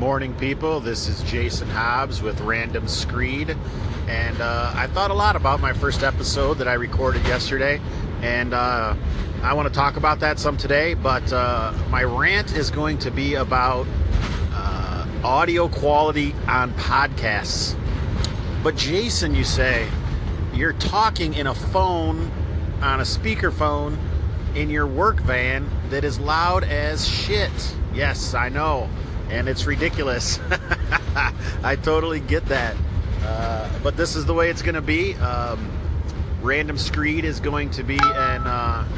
morning, people. This is Jason Hobbs with Random Screed. And uh, I thought a lot about my first episode that I recorded yesterday. And uh, I want to talk about that some today. But uh, my rant is going to be about uh, audio quality on podcasts. But, Jason, you say, you're talking in a phone on a speakerphone in your work van that is loud as shit. Yes, I know. And it's ridiculous. I totally get that. Uh, but this is the way it's going to be. Um, Random Screed is going to be an uh,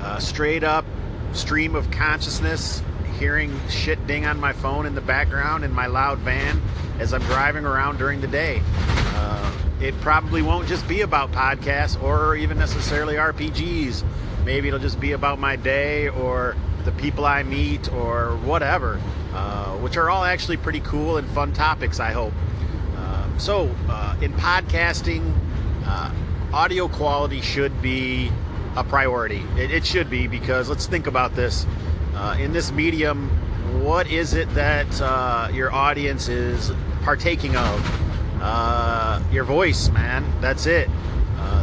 uh, straight up stream of consciousness, hearing shit ding on my phone in the background in my loud van as I'm driving around during the day. Uh, it probably won't just be about podcasts or even necessarily RPGs. Maybe it'll just be about my day or the people I meet or whatever, uh, which are all actually pretty cool and fun topics, I hope. Uh, so, uh, in podcasting, uh, audio quality should be a priority. It, it, should be because let's think about this. Uh, in this medium, what is it that uh, your audience is partaking of? uh, your voice, man. That's it.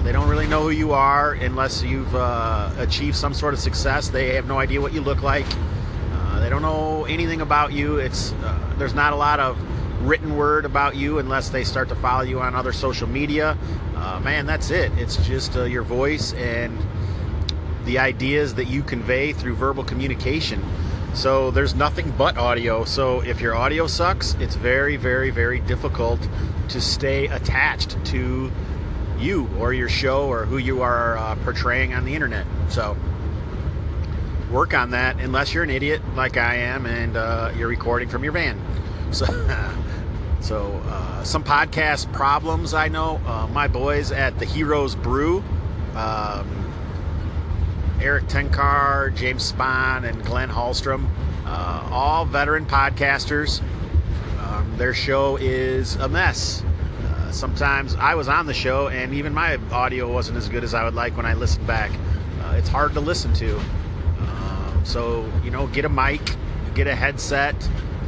Uh, they don't really know who you are unless you've uh, achieved some sort of success. They have no idea what you look like. Uh, they don't know anything about you. It's uh, there's not a lot of written word about you unless they start to follow you on other social media. Uh, man, that's it. It's just your voice and the ideas that you convey through verbal communication. So there's nothing but audio. So if your audio sucks, it's very, very, very difficult to stay attached to you or your show or who you are uh, portraying on the internet. So work on that unless you're an idiot like I am and uh, you're recording from your van. So, so uh, some podcast problems I know. Uh, my boys at the Heroes Brew. Um, Erik Tenkar, James Spahn, and Glenn Hallstrom, uh, all veteran podcasters. Um, their show is a mess. Sometimes I was on the show, and even my audio wasn't as good as I would like when I listened back. Uh, it's hard to listen to. Um, so, you know, get a mic, get a headset,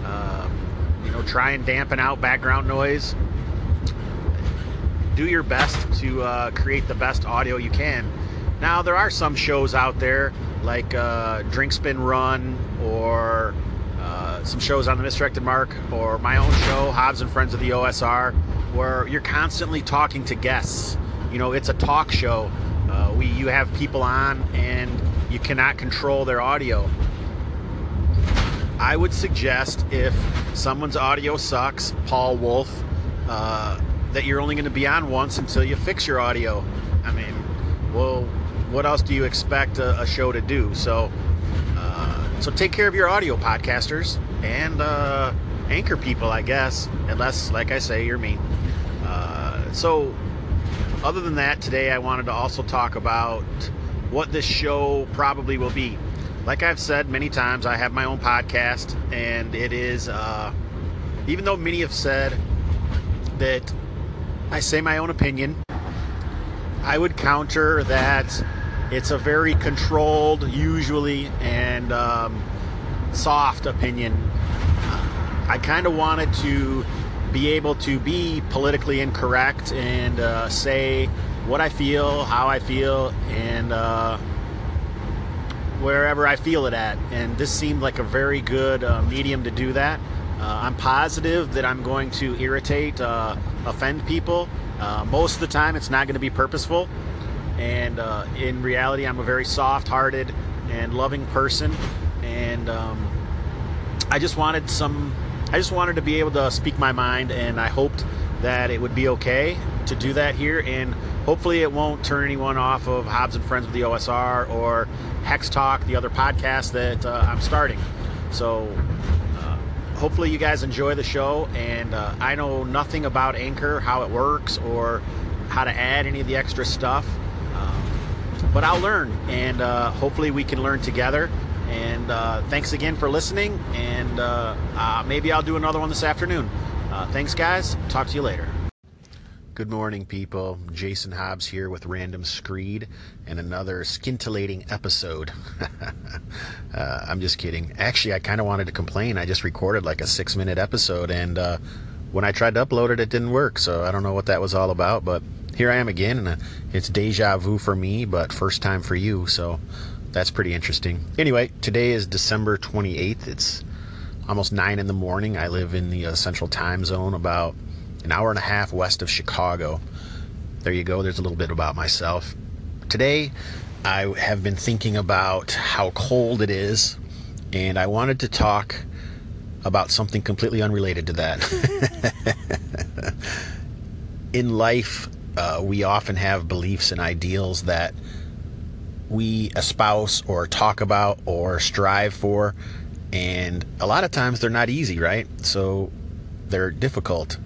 um, you know, try and dampen out background noise. Do your best to uh, create the best audio you can now, there are some shows out there like uh, Drink Spin Run or uh, some shows on the Misdirected Mark or my own show, Hobbs and Friends of the OSR, where you're constantly talking to guests. You know, it's a talk show. Uh, we you have people on and you cannot control their audio. I would suggest if someone's audio sucks, Paul Wolf, uh, that you're only going to be on once until you fix your audio. I mean, well, what else do you expect a, a show to do? So, uh, so take care of your audio podcasters and uh, anchor people, I guess, unless, like I say, you're me. So, other than that, today I wanted to also talk about what this show probably will be. Like I've said many times, I have my own podcast, and it is, uh, even though many have said that I say my own opinion, I would counter that it's a very controlled, usually, and um, soft opinion. I kind of wanted to be able to be politically incorrect and uh, say what I feel, how I feel, and uh, wherever I feel it at. And this seemed like a very good uh, medium to do that. Uh, I'm positive that I'm going to irritate, uh, offend people. Uh, most of the time, it's not going to be purposeful. And in reality, I'm a very soft hearted and loving person. And um, I just wanted some, I just wanted to be able to speak my mind. And I hoped that it would be okay to do that here. And hopefully, it won't turn anyone off of Hobbs and Friends with the OSR or Hex Talk, the other podcast that uh, I'm starting. So uh, hopefully you guys enjoy the show and uh, i know nothing about anchor how it works or how to add any of the extra stuff but I'll learn, and uh, hopefully we can learn together. And uh, thanks again for listening, and uh, uh maybe I'll do another one this afternoon. Uh, thanks, guys. Talk to you later. Good morning, people. Jason Hobbs here with Random Screed and another scintillating episode. uh, I'm just kidding. Actually, I kind of wanted to complain. I just recorded like a six minute episode, and uh, when I tried to upload it, it didn't work. So I don't know what that was all about, but here I am again, and uh, it's deja vu for me, but first time for you. So that's pretty interesting. Anyway, today is December 28th. It's almost 9 in the morning. I live in the uh, central time zone, about an hour and a half west of Chicago. There you go. There's a little bit about myself. Today, I have been thinking about how cold it is, and I wanted to talk about something completely unrelated to that. In life, uh, we often have beliefs and ideals that we espouse or talk about or strive for, and a lot of times they're not easy, right? So they're difficult.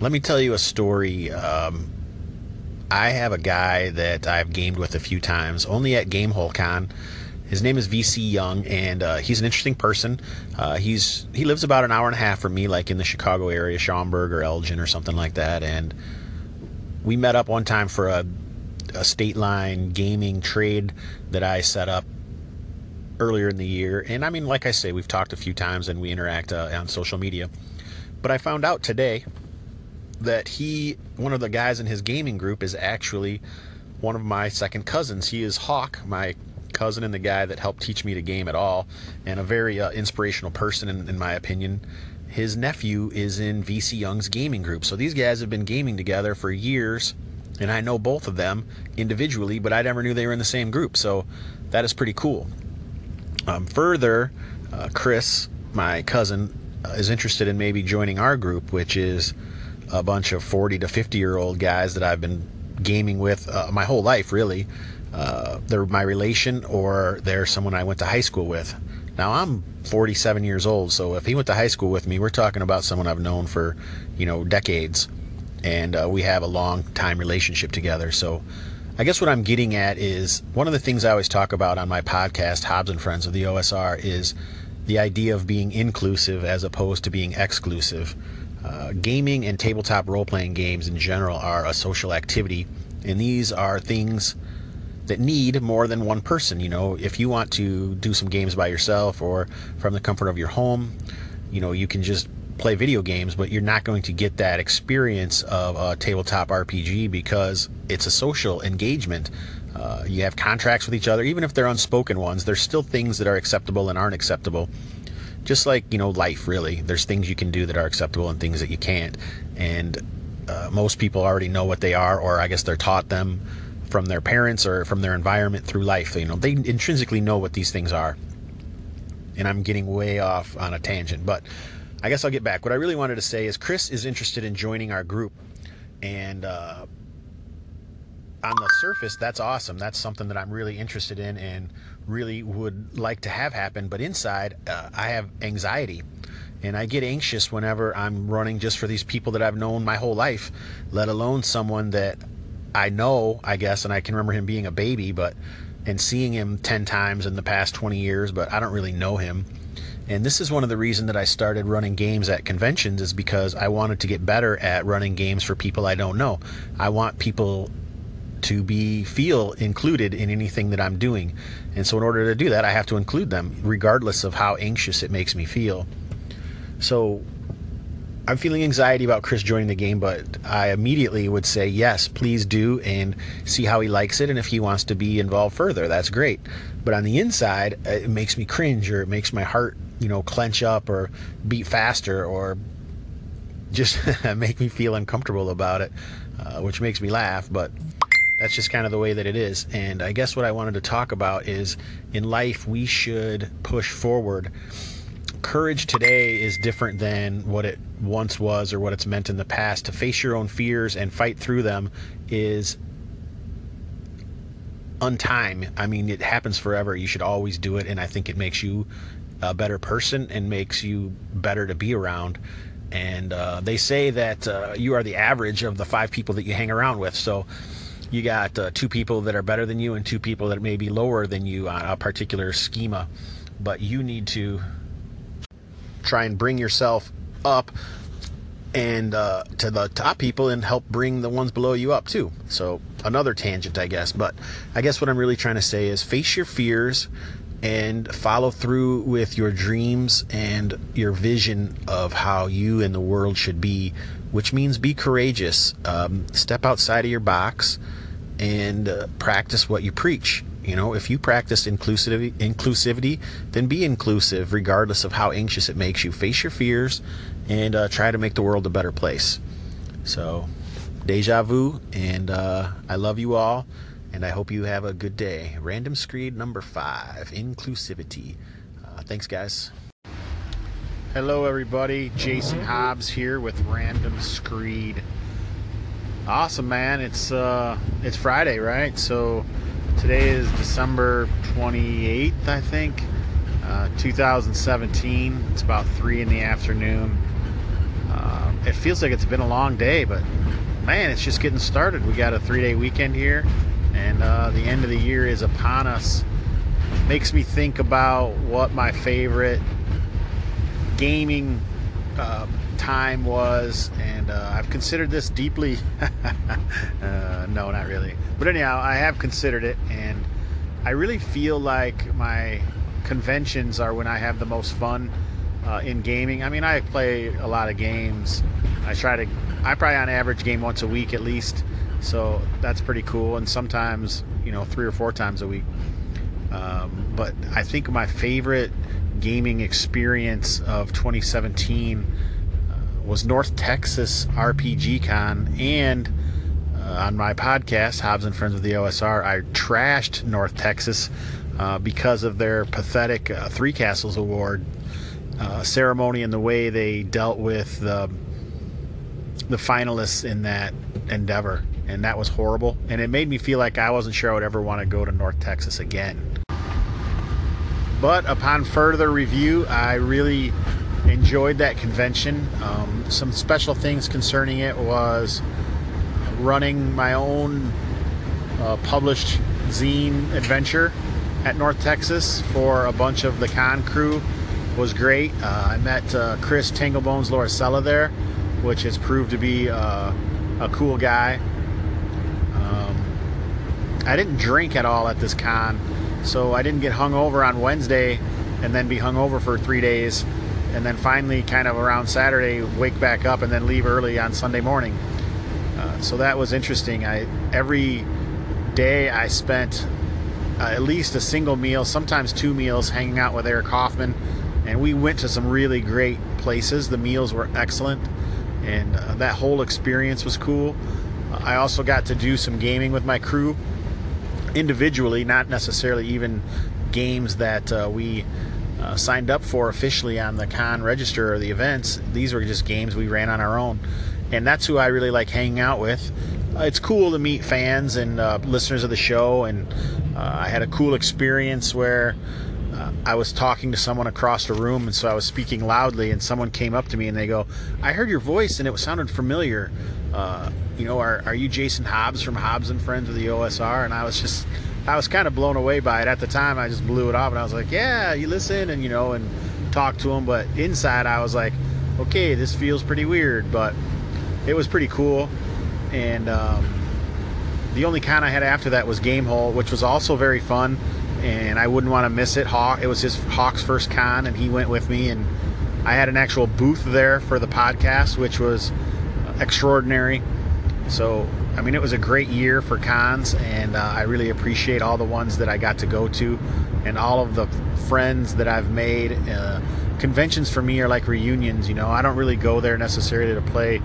Let me tell you a story. Um, I have a guy that I've gamed with a few times, only at Gamehole Con. His name is VC Young, and uh, he's an interesting person. Uh, he's he lives about an hour and a half from me, like in the Chicago area, Schaumburg or Elgin or something like that. And we met up one time for a, a state line gaming trade that I set up earlier in the year. And I mean, like I say, we've talked a few times and we interact uh, on social media. But I found out today that he, one of the guys in his gaming group, is actually one of my second cousins. He is Hawk, my cousin and the guy that helped teach me to game at all, and a very uh, inspirational person, in, in my opinion. His nephew is in VC Young's gaming group. So these guys have been gaming together for years, and I know both of them individually, but I never knew they were in the same group. So that is pretty cool. Um, further, uh, Chris, my cousin, uh, is interested in maybe joining our group, which is a bunch of 40 to 50 year old guys that I've been gaming with uh, my whole life, really. Uh, they're my relation or they're someone I went to high school with. Now I'm 47 years old, so if he went to high school with me, we're talking about someone I've known for, you know, decades, and uh, we have a long time relationship together. So, I guess what I'm getting at is one of the things I always talk about on my podcast, Hobbs and Friends of the OSR, is the idea of being inclusive as opposed to being exclusive. Uh, gaming and tabletop role playing games in general are a social activity, and these are things that need more than one person. You know, if you want to do some games by yourself or from the comfort of your home, you know, you can just play video games, but you're not going to get that experience of a tabletop RPG because it's a social engagement. Uh, you have contracts with each other, even if they're unspoken ones. There's still things that are acceptable and aren't acceptable. Just like you know life really. There's things you can do that are acceptable and things that you can't. And uh, most people already know what they are or i guess they're taught them from their parents or from their environment through life. You know they intrinsically know what these things are. And i'm getting way off on a tangent but i guess i'll get back what i really wanted to say is chris is interested in joining our group and uh, on the surface, that's awesome. That's something that I'm really interested in and really would like to have happen. But inside, uh, I have anxiety. And I get anxious whenever I'm running just for these people that I've known my whole life, let alone someone that I know, I guess, and I can remember him being a baby, but and seeing him 10 times in the past 20 years, but I don't really know him. And this is one of the reasons that I started running games at conventions is because I wanted to get better at running games for people I don't know. I want people to be feel included in anything that I'm doing. And so in order to do that, I have to include them regardless of how anxious it makes me feel. So I'm feeling anxiety about Chris joining the game, but I immediately would say yes, please do and see how he likes it and if he wants to be involved further, that's great. But on the inside, it makes me cringe or it makes my heart, you know, clench up or beat faster or just make me feel uncomfortable about it, uh, which makes me laugh, but that's just kind of the way that it is. And I guess what I wanted to talk about is in life, we should push forward. Courage today is different than what it once was or what it's meant in the past. To face your own fears and fight through them is untime. I mean, it happens forever. You should always do it. And I think it makes you a better person and makes you better to be around. And uh, they say that uh, you are the average of the five people that you hang around with. So, you got uh, two people that are better than you and two people that may be lower than you on a particular schema, but you need to try and bring yourself up and uh, to the top people and help bring the ones below you up too. So another tangent, I guess. But I guess what I'm really trying to say is face your fears and follow through with your dreams and your vision of how you and the world should be, which means be courageous. Um, step outside of your box and uh, practice what you preach. You know, if you practice inclusivity, inclusivity, then be inclusive, regardless of how anxious it makes you. Face your fears and uh, try to make the world a better place. So, deja vu, and uh, I love you all, and I hope you have a good day. Random Screed number five, inclusivity. Uh, thanks, guys. Hello, everybody. Jason Hobbs here with Random Screed. Awesome, man. It's uh, it's Friday, right? So today is December 28th, I think, uh, 2017. It's about three in the afternoon. Uh, it feels like it's been a long day, but man, it's just getting started. We got a three-day weekend here, and uh, the end of the year is upon us. Makes me think about what my favorite gaming uh, time was, and uh, I've considered this deeply. uh, no, not really. But anyhow, I have considered it, and I really feel like my conventions are when I have the most fun uh, in gaming. I mean, I play a lot of games. I try to, I probably on average game once a week at least. So that's pretty cool. And sometimes, you know, three or four times a week. Um, but I think my favorite gaming experience of 2017 uh, was North Texas RPG Con and uh, on my podcast, Hobbs and Friends of the OSR, I trashed North Texas uh, because of their pathetic uh, Three Castles Award uh, ceremony and the way they dealt with the the finalists in that endeavor, and that was horrible. And it made me feel like I wasn't sure I would ever want to go to North Texas again. But upon further review, I really enjoyed that convention. Um, some special things concerning it was running my own uh, published zine adventure at North Texas for a bunch of the con crew was great. Uh, I met uh, Chris Tanglebones Lauricella there, which has proved to be uh, a cool guy. I didn't drink at all at this con, so I didn't get hung over on Wednesday and then be hung over for three days, and then finally, kind of around Saturday, wake back up and then leave early on Sunday morning. Uh, so that was interesting. I every day I spent uh, at least a single meal, sometimes two meals, hanging out with Eric Hoffman and we went to some really great places. The meals were excellent, and uh, that whole experience was cool. I also got to do some gaming with my crew individually, not necessarily even games that uh, we uh, signed up for officially on the con register or the events. These were just games we ran on our own, and that's who I really like hanging out with. Uh, it's cool to meet fans and uh, listeners of the show, and I had a cool experience where uh, I was talking to someone across the room, and so I was speaking loudly, and someone came up to me and they go, "I heard your voice, and it sounded familiar. Uh, you know, are are you Jason Hobbs from Hobbs and Friends of the OSR?" And I was just, I was kind of blown away by it at the time. I just blew it off, and I was like, "Yeah, you listen," and you know, and talk to him. But inside, I was like, "Okay, this feels pretty weird," but it was pretty cool, and. Um, the only con I had after that was Gamehole, which was also very fun and I wouldn't want to miss it. Hawk, it was his Hawk's first con, and he went with me, and I had an actual booth there for the podcast, which was extraordinary. So, I mean, it was a great year for cons, and uh, I really appreciate all the ones that I got to go to, and all of the friends that I've made. Uh, conventions for me are like reunions. You know, I don't really go there necessarily to play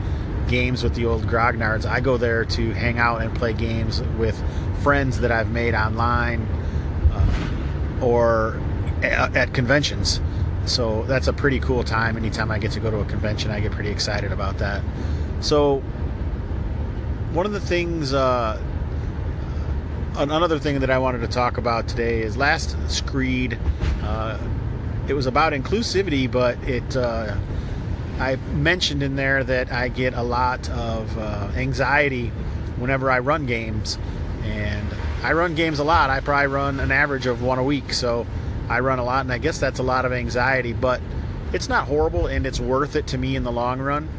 games with the old grognards. I go there to hang out and play games with friends that I've made online or at conventions. So that's a pretty cool time. Anytime I get to go to a convention, I get pretty excited about that. So one of the things, uh, another thing that I wanted to talk about today is last Screed. Uh, it was about inclusivity, but it. Uh, I mentioned in there that I get a lot of uh, anxiety whenever I run games, and I run games a lot. I probably run an average of one a week, so I run a lot, and I guess that's a lot of anxiety, but it's not horrible and it's worth it to me in the long run.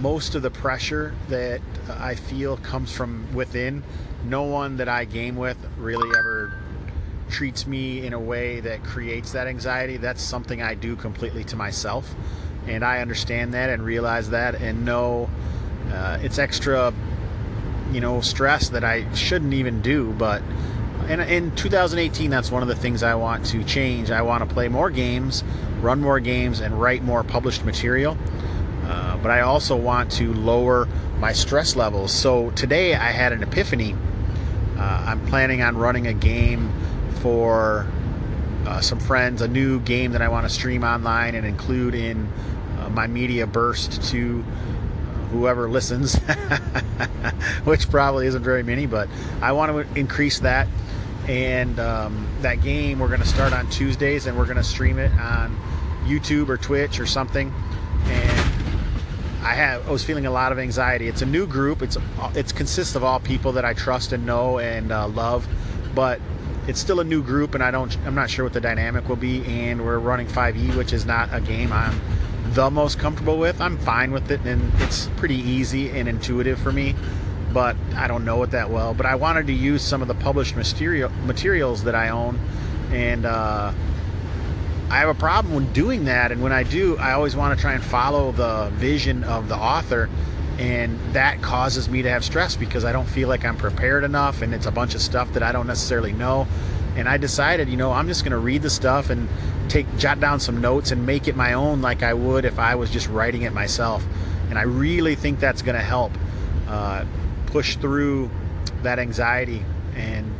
Most of the pressure that I feel comes from within. No one that I game with really ever treats me in a way that creates that anxiety. That's something I do completely to myself. And I understand that and realize that and know uh, it's extra, you know, stress that I shouldn't even do. But in, in 2018, that's one of the things I want to change. I want to play more games, run more games, and write more published material. Uh, but I also want to lower my stress levels. So today I had an epiphany. Uh, I'm planning on running a game for uh, some friends, a new game that I want to stream online and include in uh, my media burst to whoever listens, which probably isn't very many, but I want to increase that. And um, that game we're going to start on Tuesdays and we're going to stream it on YouTube or Twitch or something. And I have I was feeling a lot of anxiety. It's a new group. It's it consists of all people that I trust and know and uh, love, but it's still a new group, and I don't I'm not sure what the dynamic will be. And we're running 5e, which is not a game I'm the most comfortable with. I'm fine with it, and it's pretty easy and intuitive for me. But I don't know it that well. But I wanted to use some of the published material materials that I own, and uh, I have a problem when doing that. And when I do, I always want to try and follow the vision of the author, and that causes me to have stress because I don't feel like I'm prepared enough, and it's a bunch of stuff that I don't necessarily know. And I decided, you know, I'm just going to read the stuff and take jot down some notes and make it my own like I would if I was just writing it myself. And I really think that's going to help uh, push through that anxiety and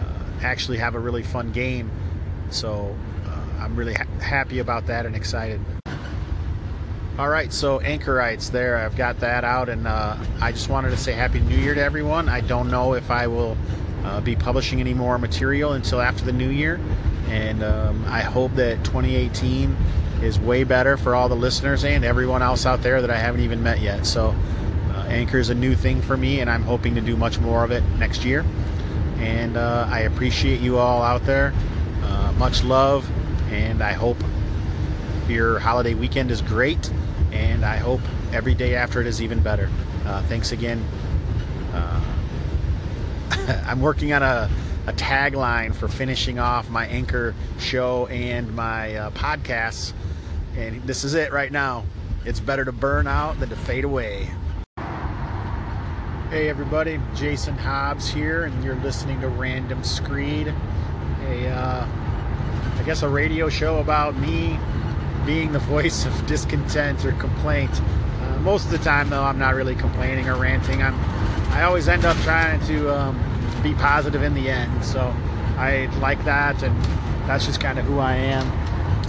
uh, actually have a really fun game. So I'm really ha- happy about that and excited. All right, so Anchorites there, I've got that out, and uh, I just wanted to say Happy New Year to everyone. I don't know if I will uh, be publishing any more material until after the new year and um, I hope that 2018 is way better for all the listeners and everyone else out there that I haven't even met yet. So, uh, Anchor is a new thing for me, and I'm hoping to do much more of it next year. And uh, I appreciate you all out there. Uh, much love, and I hope your holiday weekend is great, and I hope every day after it is even better. Uh, thanks again. Uh, I'm working on a a tagline for finishing off my anchor show and my uh, podcasts. And this is it right now. It's better to burn out than to fade away. Hey everybody, Jason Hobbs here, and you're listening to Random Screed, a uh, I guess a radio show about me being the voice of discontent or complaint. Uh, most of the time, though, I'm not really complaining or ranting. I'm I always end up trying to um, be positive in the end. So I like that, and that's just kind of who I am.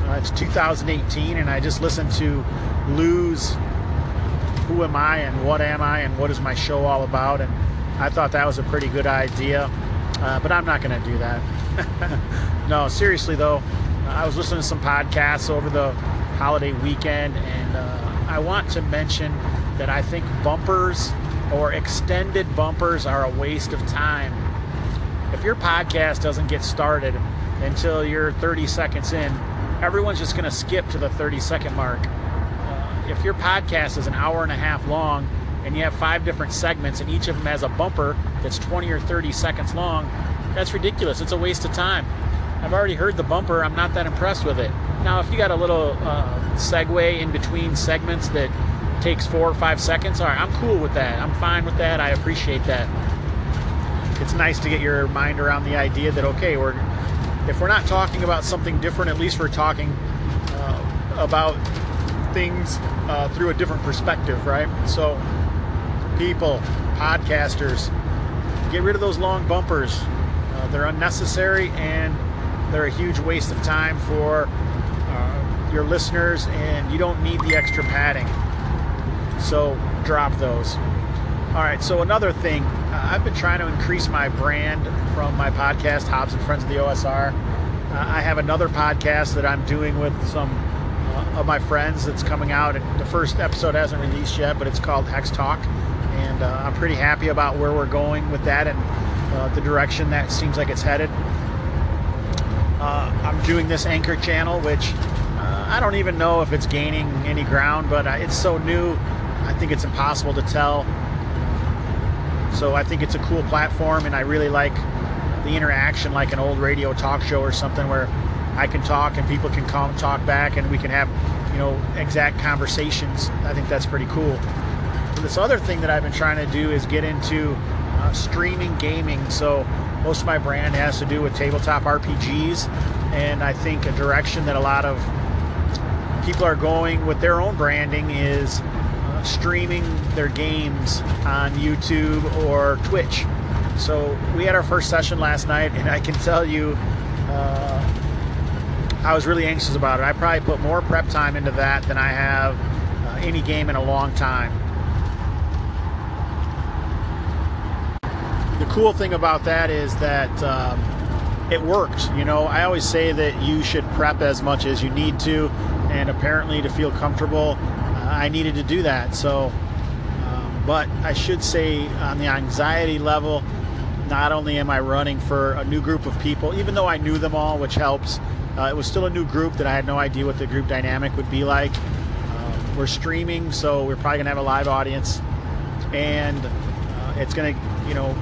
Uh, it's 2018, and I just listened to Lou's Who Am I and What Am I and What is My Show All About, and I thought that was a pretty good idea, uh, but I'm not going to do that. no, seriously though, I was listening to some podcasts over the holiday weekend, and uh, I want to mention that I think bumpers or extended bumpers are a waste of time if your podcast doesn't get started until you're 30 seconds in, everyone's just going to skip to the 30 second mark. Uh, if your podcast is an hour and a half long and you have five different segments and each of them has a bumper that's 20 or 30 seconds long, that's ridiculous. It's a waste of time. I've already heard the bumper. I'm not that impressed with it. Now, if you got a little uh, segue in between segments that takes four or five seconds, all right, I'm cool with that. I'm fine with that. I appreciate that it's nice to get your mind around the idea that okay, we're if we're not talking about something different, at least we're talking uh, about things uh, through a different perspective, right? So, people, podcasters, get rid of those long bumpers. Uh, they're unnecessary and they're a huge waste of time for uh, your listeners, and you don't need the extra padding. So, drop those. All right, so another thing, uh, I've been trying to increase my brand from my podcast, Hobbs and Friends of the OSR. Uh, I have another podcast that I'm doing with some uh, of my friends that's coming out. The first episode hasn't released yet, but it's called Hex Talk. And uh, I'm pretty happy about where we're going with that and uh, the direction that seems like it's headed. Uh, I'm doing this Anchor channel, which I don't even know if it's gaining any ground, but it's so new I think it's impossible to tell. So I think it's a cool platform, and I really like the interaction, like an old radio talk show or something, where I can talk and people can come talk back, and we can have, you know, exact conversations. I think that's pretty cool. This other thing that I've been trying to do is get into uh, streaming gaming. So most of my brand has to do with tabletop RPGs, and I think a direction that a lot of people are going with their own branding is uh, streaming their games on YouTube or Twitch. So we had our first session last night, and I can tell you, uh, I was really anxious about it. I probably put more prep time into that than I have uh, any game in a long time. The cool thing about that is that um, it worked. You know, I always say that you should prep as much as you need to, and apparently to feel comfortable, uh, I needed to do that. So, um, but I should say on the anxiety level, not only am I running for a new group of people, even though I knew them all, which helps, uh, it was still a new group that I had no idea what the group dynamic would be like. Um, we're streaming, so we're probably to have a live audience, and uh, it's to, you know,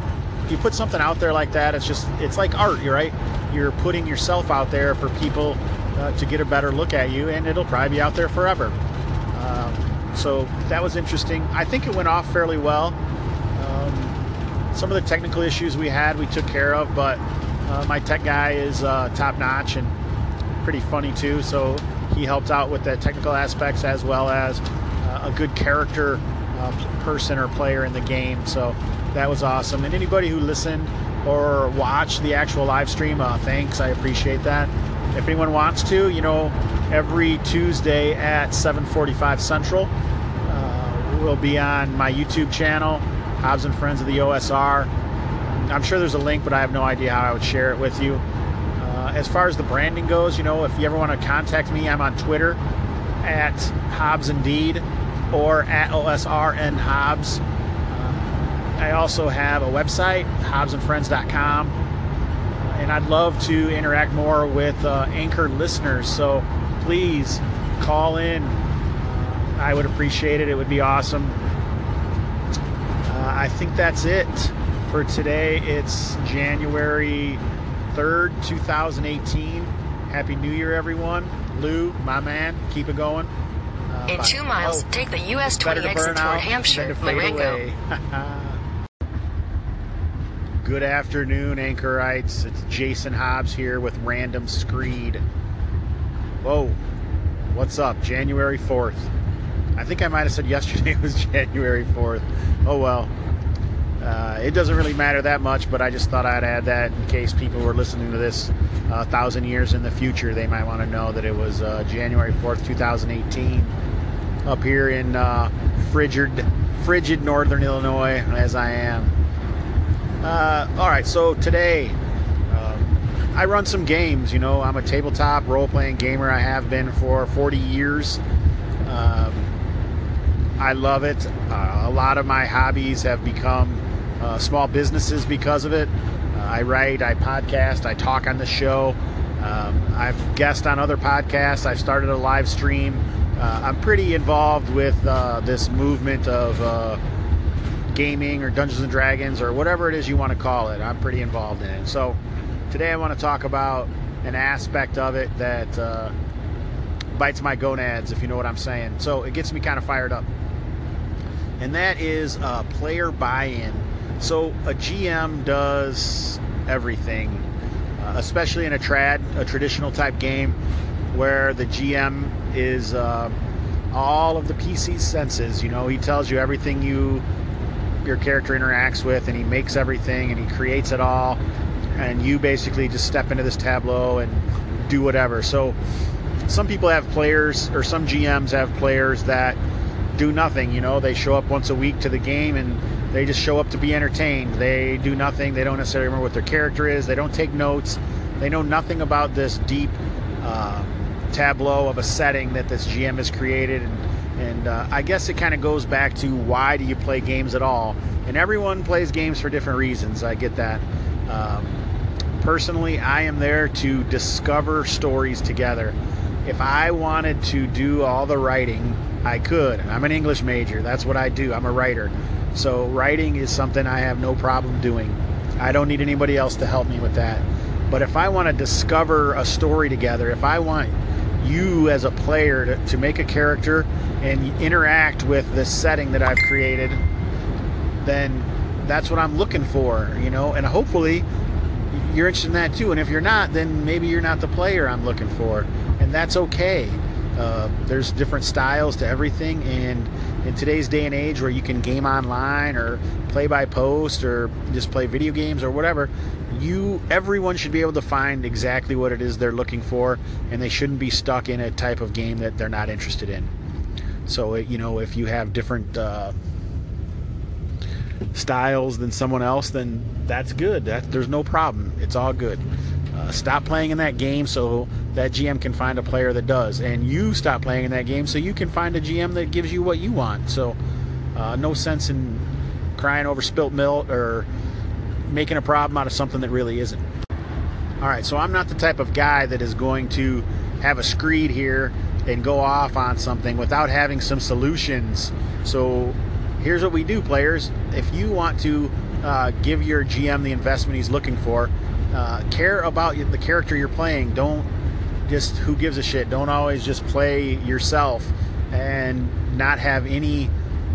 you put something out there like that, it's just it's like art, right? You're putting yourself out there for people uh, to get a better look at you, and it'll probably be out there forever. Um, so that was interesting. I think it went off fairly well. Um, some of the technical issues we had, we took care of, but uh, my tech guy is uh, top notch and pretty funny too. So he helped out with the technical aspects as well as uh, a good character uh, person or player in the game. So that was awesome. And anybody who listened or watched the actual live stream, uh, thanks. I appreciate that. If anyone wants to, you know, every Tuesday at 7:45 Central, uh, we'll be on my YouTube channel, Hobbs and Friends of the OSR. I'm sure there's a link, but I have no idea how I would share it with you. Uh, as far as the branding goes, you know, if you ever want to contact me, I'm on Twitter at Hobbs Indeed or at OSR and Hobbs. I also have a website, hobbsandfriends.com, and I'd love to interact more with uh, Anchor listeners. So please call in. I would appreciate it. It would be awesome. Uh, I think that's it for today. It's January 3rd, 2018. Happy New Year, everyone. Lou, my man, keep it going. Uh, In two miles, oh, take the US 20 exit toward Hampshire, Marengo. Good afternoon, anchorites. It's Jason Hobbs here with Random Screed. Whoa, what's up? January 4th. I think I might have said yesterday was January 4th. Oh well. Uh, it doesn't really matter that much, but I just thought I'd add that in case people were listening to this a uh, thousand years in the future. They might want to know that it was uh, January 4th, 2018, up here in uh, frigid, frigid northern Illinois, as I am. Uh, all right, so today um, I run some games. You know, I'm a tabletop role playing gamer. I have been for 40 years. Um, I love it. Uh, a lot of my hobbies have become uh, small businesses because of it. Uh, I write, I podcast, I talk on the show. Um, I've guest on other podcasts. I've started a live stream. I'm pretty involved with this movement of gaming or Dungeons and Dragons or whatever it is you want to call it. I'm pretty involved in it. So today I want to talk about an aspect of it that uh, bites my gonads, if you know what I'm saying. So it gets me kind of fired up. And that is uh, player buy in. So a GM does everything, uh, especially in a trad, a traditional type game, where the GM is uh, all of the PC senses. You know, he tells you everything you your character interacts with, and he makes everything and he creates it all, and you basically just step into this tableau and do whatever. So some people have players, or some GMs have players that do nothing. You know, they show up once a week to the game and they just show up to be entertained. They do nothing. They don't necessarily remember what their character is. They don't take notes. They know nothing about this deep uh, tableau of a setting that this GM has created. And and uh, I guess it kind of goes back to why do you play games at all? And everyone plays games for different reasons. I get that. Um, personally, I am there to discover stories together. If I wanted to do all the writing I could. I'm an English major. That's what I do. I'm a writer. So writing is something I have no problem doing. I don't need anybody else to help me with that. But if I want to discover a story together, if I want you as a player to, to make a character and interact with the setting that I've created, then that's what I'm looking for, you know, and hopefully you're interested in that too. And if you're not, then maybe you're not the player I'm looking for, and that's okay. Uh, there's different styles to everything, and in today's day and age where you can game online or play by post or just play video games or whatever, you everyone should be able to find exactly what it is they're looking for, and they shouldn't be stuck in a type of game that they're not interested in. So you know, if you have different uh, styles than someone else, then that's good. That, there's no problem. It's all good. Uh, stop playing in that game so that GM can find a player that does, and you stop playing in that game so you can find a GM that gives you what you want. So, uh, no sense in crying over spilt milk or making a problem out of something that really isn't. All right, so I'm not the type of guy that is going to have a screed here and go off on something without having some solutions. So here's what we do, players. If you want to uh, give your GM the investment he's looking for, uh, care about the character you're playing. Don't just who gives a shit. Don't always just play yourself and not have any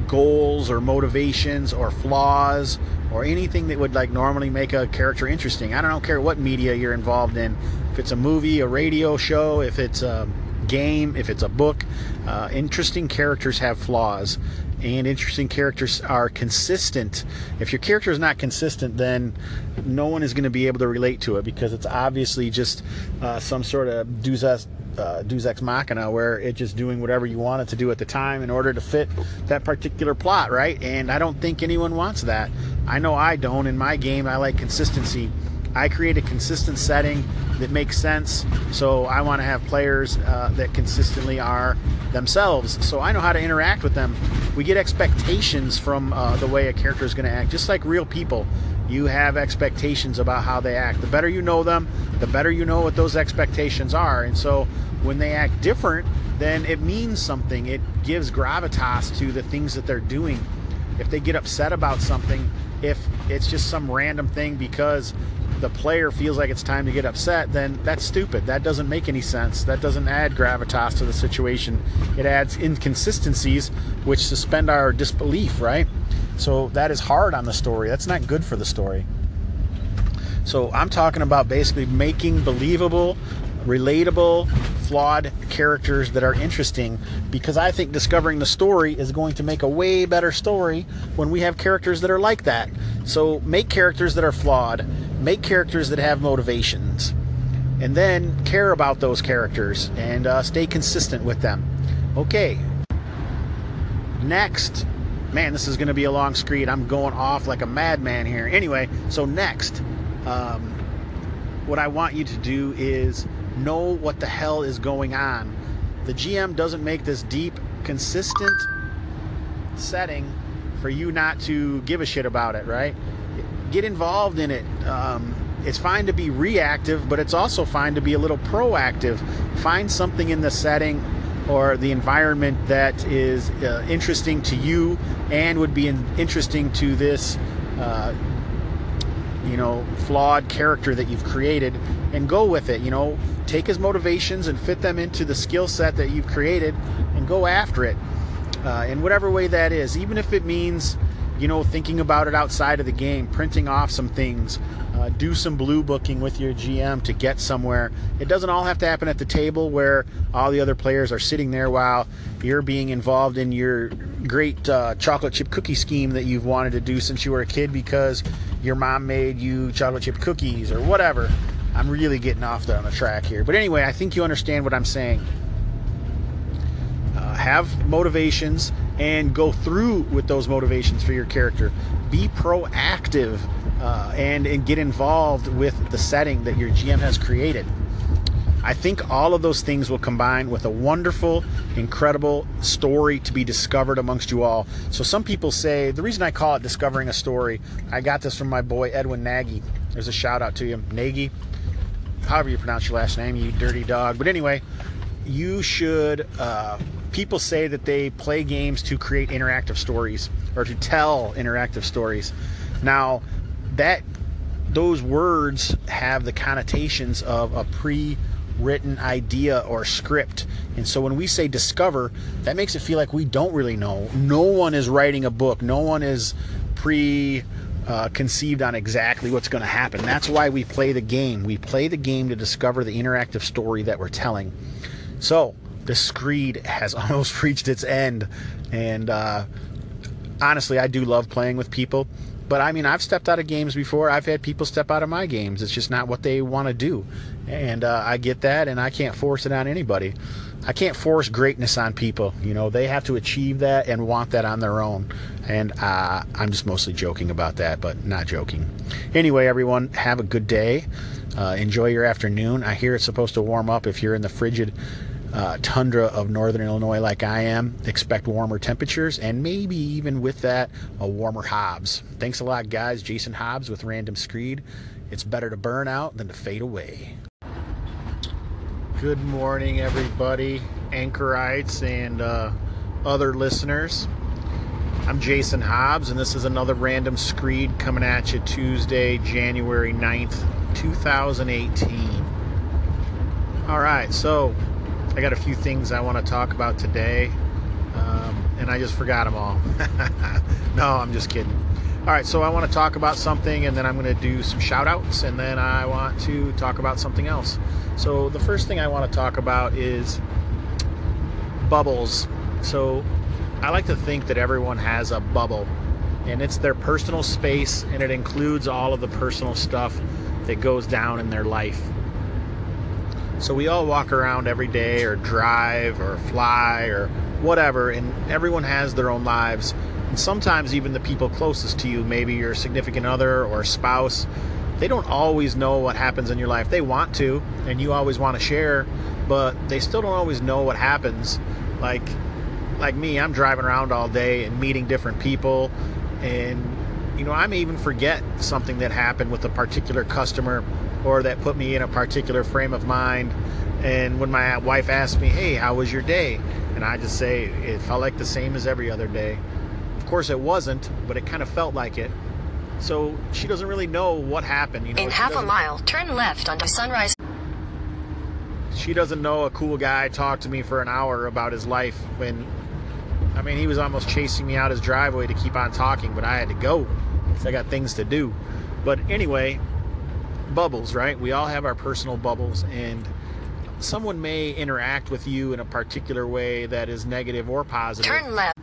goals or motivations or flaws or anything that would like normally make a character interesting. I don't care what media you're involved in. If it's a movie, a radio show, if it's a game, if it's a book, uh, interesting characters have flaws and interesting characters are consistent. If your character is not consistent, then no one is going to be able to relate to it because it's obviously just uh, some sort of deus uh, deus ex machina where it's just doing whatever you want it to do at the time in order to fit that particular plot, right? And I don't think anyone wants that. I know I don't. In my game, I like consistency. I create a consistent setting that makes sense. So I want to have players uh, that consistently are themselves. So I know how to interact with them. We get expectations from uh, the way a character is going to act, just like real people. You have expectations about how they act. The better you know them, the better you know what those expectations are. And so when they act different, then it means something. It gives gravitas to the things that they're doing. If they get upset about something, if it's just some random thing because the player feels like it's time to get upset, then that's stupid. That doesn't make any sense. That doesn't add gravitas to the situation. It adds inconsistencies, which suspend our disbelief, right? So that is hard on the story. That's not good for the story. So I'm talking about basically making believable, relatable, flawed characters that are interesting because I think discovering the story is going to make a way better story when we have characters that are like that. So make characters that are flawed make characters that have motivations, and then care about those characters and uh, stay consistent with them. Okay. Next, man, this is going to be a long screed. I'm going off like a madman here. Anyway, so next, um, what I want you to do is know what the hell is going on. The GM doesn't make this deep, consistent setting for you not to give a shit about it, right? Get involved in it. Um, it's fine to be reactive, but it's also fine to be a little proactive. Find something in the setting or the environment that is uh, interesting to you and would be in, interesting to this, uh, you know, flawed character that you've created, and go with it. You know, take his motivations and fit them into the skill set that you've created, and go after it uh, in whatever way that is, even if it means you know, thinking about it outside of the game, printing off some things, uh, do some blue booking with your GM to get somewhere. It doesn't all have to happen at the table where all the other players are sitting there while you're being involved in your great uh, chocolate chip cookie scheme that you've wanted to do since you were a kid because your mom made you chocolate chip cookies or whatever. I'm really getting off the, on the track here. But anyway, I think you understand what I'm saying. Uh, have motivations and go through with those motivations for your character. Be proactive uh, and, and get involved with the setting that your GM has created. I think all of those things will combine with a wonderful, incredible story to be discovered amongst you all. So, some people say the reason I call it discovering a story, I got this from my boy Edwin Nagy. There's a shout out to you, Nagy, however you pronounce your last name, you dirty dog. But anyway, you should. Uh, people say that they play games to create interactive stories or to tell interactive stories. Now, that those words have the connotations of a pre-written idea or script. And so when we say discover, that makes it feel like we don't really know. No one is writing a book. No one is pre uh, conceived on exactly what's going to happen. That's why we play the game. We play the game to discover the interactive story that we're telling. So, the screed has almost reached its end. And uh, honestly, I do love playing with people. But I mean, I've stepped out of games before. I've had people step out of my games. It's just not what they want to do. And uh, I get that, and I can't force it on anybody. I can't force greatness on people. You know, they have to achieve that and want that on their own. And uh, I'm just mostly joking about that, but not joking. Anyway, everyone, have a good day. Uh, enjoy your afternoon. I hear it's supposed to warm up if you're in the frigid uh, tundra of northern Illinois like I am. Expect warmer temperatures and maybe even with that, a warmer Hobbs. Thanks a lot, guys. Jason Hobbs with Random Screed. It's better to burn out than to fade away. Good morning, everybody, anchorites and uh, other listeners. I'm Jason Hobbs, and this is another Random Screed coming at you Tuesday, January 9th, 2018. All right, so I got a few things I want to talk about today, um, and I just forgot them all. no, I'm just kidding. All right, so I want to talk about something, and then I'm going to do some shout outs, and then I want to talk about something else. So, the first thing I want to talk about is bubbles. So, I like to think that everyone has a bubble, and it's their personal space, and it includes all of the personal stuff that goes down in their life. So, we all walk around every day, or drive, or fly, or whatever, and everyone has their own lives and sometimes even the people closest to you, maybe your significant other or spouse, they don't always know what happens in your life. They want to, and you always want to share, but they still don't always know what happens. Like like me, I'm driving around all day and meeting different people and you know, I may even forget something that happened with a particular customer or that put me in a particular frame of mind. And when my wife asks me, "Hey, how was your day?" and I just say it felt like the same as every other day Of course, it wasn't, but it kind of felt like it. So she doesn't really know what happened. You know, In half a mile, turn left onto Sunrise. She doesn't know a cool guy talked to me for an hour about his life when, I mean, he was almost chasing me out his driveway to keep on talking, but I had to go because I got things to do. But anyway, bubbles, right? We all have our personal bubbles, and someone may interact with you in a particular way that is negative or positive. Turn left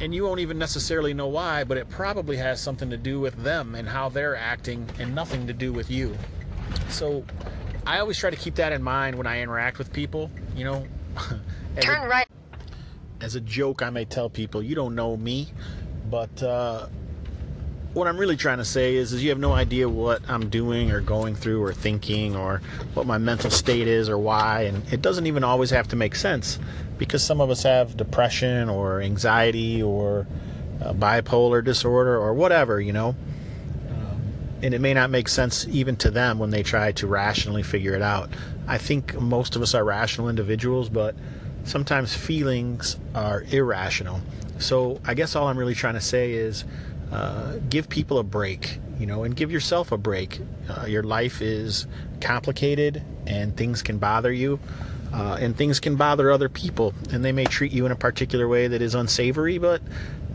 and you won't even necessarily know why, but it probably has something to do with them and how they're acting and nothing to do with you. So I always try to keep that in mind when I interact with people, you know. Turn a, right. As a joke, I may tell people, you don't know me, but uh, what I'm really trying to say is, is you have no idea what I'm doing or going through or thinking or what my mental state is or why, and it doesn't even always have to make sense because some of us have depression or anxiety or uh, bipolar disorder or whatever, you know. Um, and it may not make sense even to them when they try to rationally figure it out. I think most of us are rational individuals, but sometimes feelings are irrational. So I guess all I'm really trying to say is uh, give people a break, you know, and give yourself a break. Uh, your life is complicated and things can bother you. Uh, and things can bother other people, and they may treat you in a particular way that is unsavory, but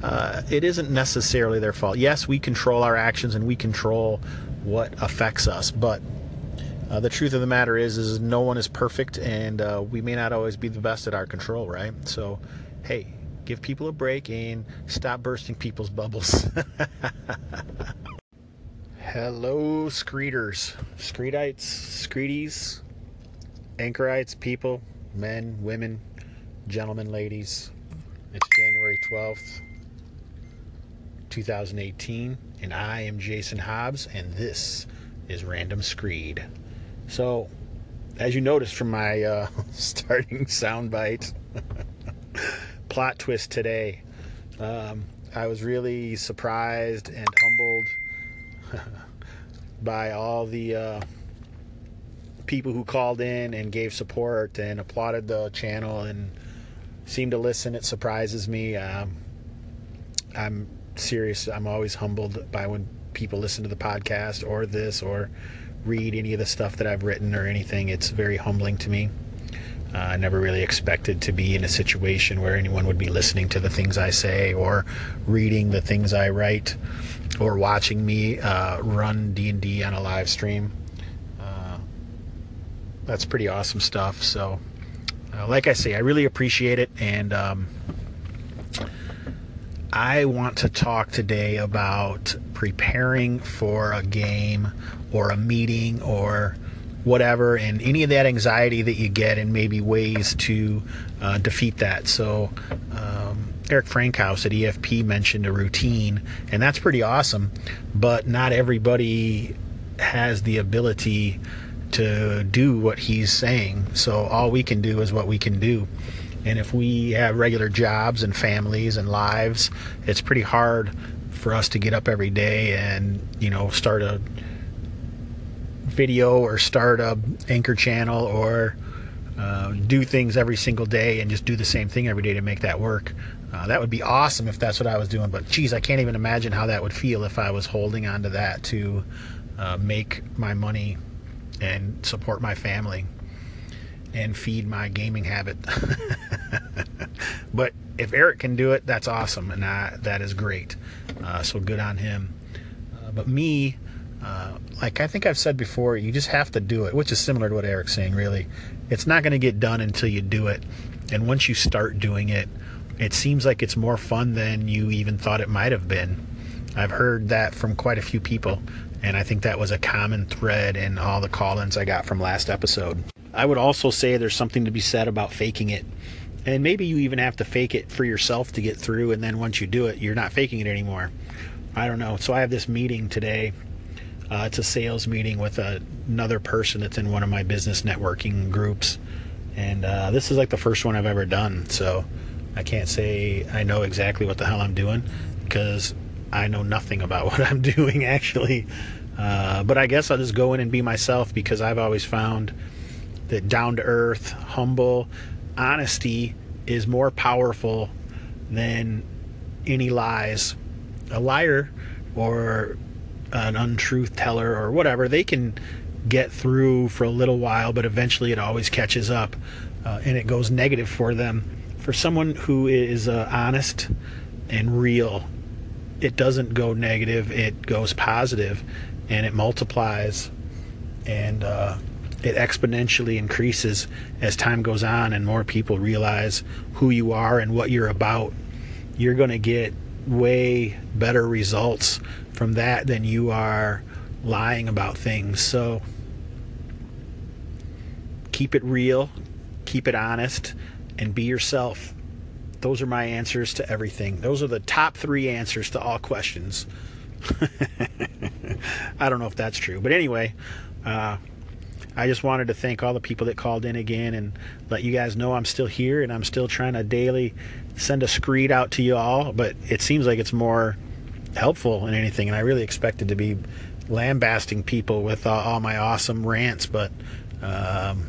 uh, it isn't necessarily their fault. Yes, we control our actions and we control what affects us, but uh, the truth of the matter is, is no one is perfect, and uh, we may not always be the best at our control, right? So, hey, give people a break and stop bursting people's bubbles. Hello, Screeders, Screedites, Screedies, Anchorites, people, men, women, gentlemen, ladies. It's January 12th, 2018, and I am Jason Hobbs, and this is Random Screed. So, as you noticed from my uh, starting soundbite, plot twist today. Um, I was really surprised and humbled by all the uh, people who called in and gave support and applauded the channel and seemed to listen. It surprises me. Um, I'm serious. I'm always humbled by when people listen to the podcast or this or read any of the stuff that I've written or anything. It's very humbling to me. Uh, I never really expected to be in a situation where anyone would be listening to the things I say or reading the things I write or watching me uh, run D&D on a live stream. Uh, that's pretty awesome stuff. So, uh, like I say, I really appreciate it. And um, I want to talk today about preparing for a game or a meeting or whatever, and any of that anxiety that you get, and maybe ways to uh, defeat that. So, um, Eric Frankhouse at EFP mentioned a routine, and that's pretty awesome, but not everybody has the ability to do what he's saying. So, all we can do is what we can do. And if we have regular jobs and families and lives, it's pretty hard for us to get up every day and, you know, start a video or start a anchor channel or uh, do things every single day and just do the same thing every day to make that work. Uh, that would be awesome if that's what I was doing. But geez, I can't even imagine how that would feel if I was holding on to that to uh, make my money and support my family and feed my gaming habit. but if Eric can do it, that's awesome, and I, that is great. Uh, so good on him. Uh, but me, uh, like I think I've said before, you just have to do it, which is similar to what Eric's saying, really. It's not going to get done until you do it. And once you start doing it, it seems like it's more fun than you even thought it might have been. I've heard that from quite a few people, and I think that was a common thread in all the call ins I got from last episode. I would also say there's something to be said about faking it. And maybe you even have to fake it for yourself to get through, and then once you do it, you're not faking it anymore. I don't know. So I have this meeting today uh, it's a sales meeting with a, another person that's in one of my business networking groups. And uh, this is like the first one I've ever done. So I can't say I know exactly what the hell I'm doing because I know nothing about what I'm doing actually. Uh, but I guess I'll just go in and be myself because I've always found that down to earth, humble, honesty is more powerful than any lies. A liar or an untruth teller or whatever, they can get through for a little while, but eventually it always catches up uh, and it goes negative for them. For someone who is uh, honest and real, it doesn't go negative, it goes positive and it multiplies and uh, it exponentially increases as time goes on and more people realize who you are and what you're about. You're going to get way better results from that than you are lying about things. So keep it real, keep it honest, and be yourself. Those are my answers to everything. Those are the top three answers to all questions. I don't know if that's true. But anyway, uh, I just wanted to thank all the people that called in again and let you guys know I'm still here and I'm still trying to daily send a screed out to you all. But it seems like it's more helpful in anything, and I really expected to be lambasting people with uh, all my awesome rants, but um,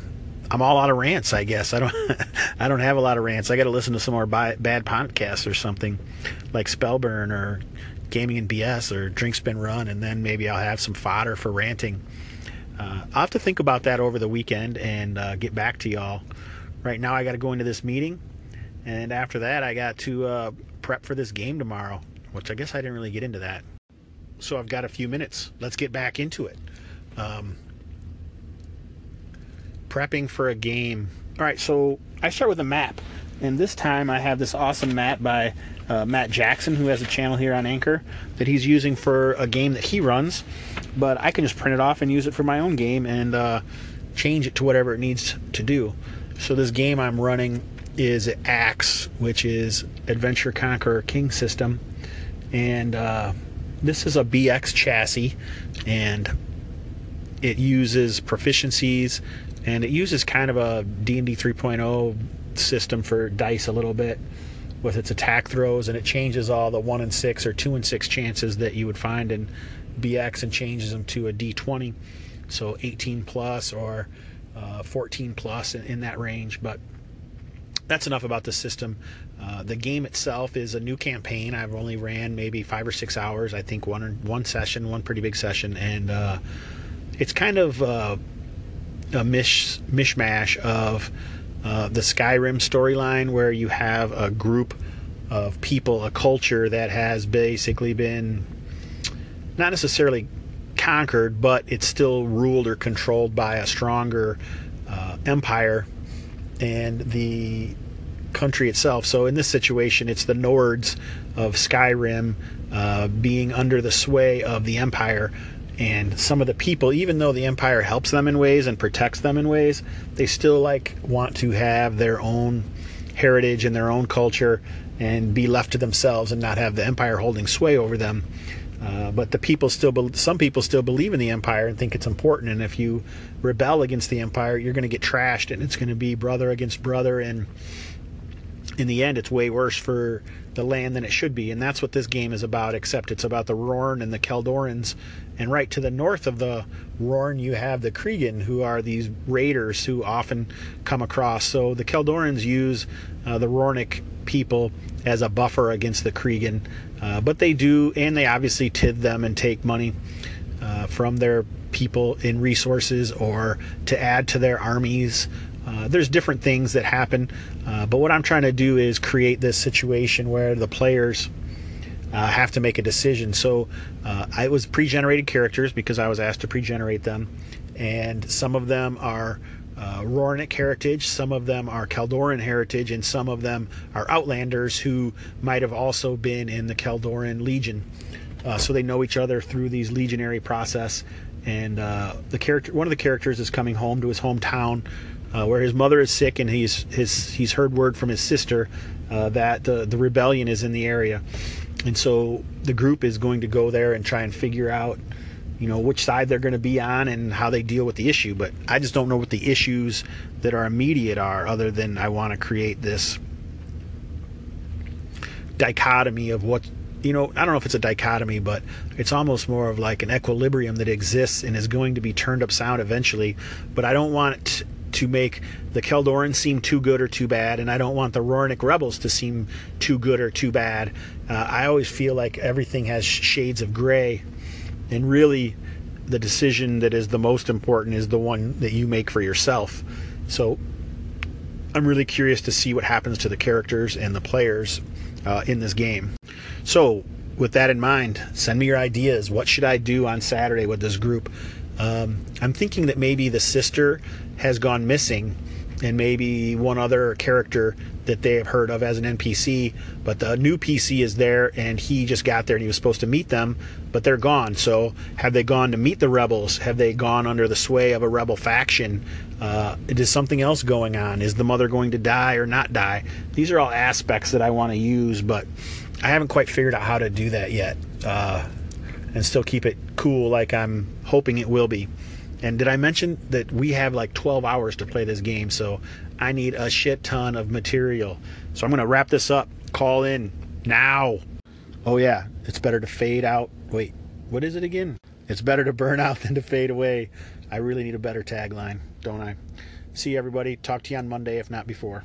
I'm all out of rants. I guess I don't I don't have a lot of rants. I got to listen to some more bad podcasts or something like Spellburn or Gaming and BS or Drink Spin Run, and then maybe I'll have some fodder for ranting. Uh, I'll have to think about that over the weekend and uh, get back to y'all. Right now, I got to go into this meeting, and after that, I got to uh, prep for this game tomorrow which I guess I didn't really get into that. So I've got a few minutes. Let's get back into it. Um, prepping for a game. All right, so I start with a map. And this time I have this awesome map by uh, Matt Jackson, who has a channel here on Anchor that he's using for a game that he runs. But I can just print it off and use it for my own game and uh, change it to whatever it needs to do. So this game I'm running is ACKS, which is Adventure Conqueror King system and uh, this is a BX chassis, and it uses proficiencies, and it uses kind of a D&D 3.0 system for dice a little bit with its attack throws, and it changes all the one and six or two and six chances that you would find in BX and changes them to a D20. so 18 plus or uh, 14 plus in, in, that range. But that's enough about the system. Uh, the game itself is a new campaign. I've only ran maybe five or six hours. I think one one session, one pretty big session, and uh, it's kind of uh, a mish mishmash of uh, the Skyrim storyline, where you have a group of people, a culture that has basically been not necessarily conquered, but it's still ruled or controlled by a stronger uh, empire and the country itself. So in this situation, it's the Nords of Skyrim uh, being under the sway of the empire. And some of the people, even though the empire helps them in ways and protects them in ways, they still like want to have their own heritage and their own culture and be left to themselves and not have the empire holding sway over them. Uh, but the people still, be- some people still believe in the empire and think it's important. And if you rebel against the empire, you're going to get trashed, and it's going to be brother against brother. And in the end, it's way worse for the land than it should be. And that's what this game is about. Except it's about the Rhorn and the Keldorans. And right to the north of the Rhorn, you have the Cregan, who are these raiders who often come across. So the Keldorans use uh, the Rhornic people as a buffer against the Cregan. Uh, but they do, and they obviously tid them and take money uh, from their people in resources or to add to their armies. Uh, there's different things that happen, uh, but what I'm trying to do is create this situation where the players uh, have to make a decision. So uh, I was pre-generated characters because I was asked to pre-generate them, and some of them are uh, heritage, some of them are Keldoran heritage, and some of them are Outlanders who might have also been in the Keldoran Legion. Uh, so they know each other through these legionary process. And uh, the character, one of the characters, is coming home to his hometown, uh, where his mother is sick, and he's his he's heard word from his sister uh, that the the rebellion is in the area, and so the group is going to go there and try and figure out you know which side they're going to be on and how they deal with the issue. But i just don't know what the issues that are immediate are other than i want to create this dichotomy of what you know i don't know if it's a dichotomy but it's almost more of like an equilibrium that exists and is going to be turned upside eventually. But i don't want to make the Keldoran seem too good or too bad, and I don't want the Rhornic rebels to seem too good or too bad. Uh, I always feel like everything has shades of gray and really, the decision that is the most important is the one that you make for yourself. So, I'm really curious to see what happens to the characters and the players uh, in this game. So, with that in mind, send me your ideas. What should I do on Saturday with this group? Um, I'm thinking that maybe the sister has gone missing and maybe one other character that they have heard of as an NPC, but the new PC is there and he just got there and he was supposed to meet them, but they're gone. So have they gone to meet the rebels? Have they gone under the sway of a rebel faction? Uh, is something else going on? Is the mother going to die or not die? These are all aspects that I want to use, but I haven't quite figured out how to do that yet. Uh, and still keep it cool like I'm hoping it will be. And did I mention that we have like 12 hours to play this game? So I need a shit ton of material. So I'm going to wrap this up. Call in now. Oh, yeah. It's better to fade out. Wait, what is it again? It's better to burn out than to fade away. I really need a better tagline, don't I? See everybody. Talk to you on Monday, if not before.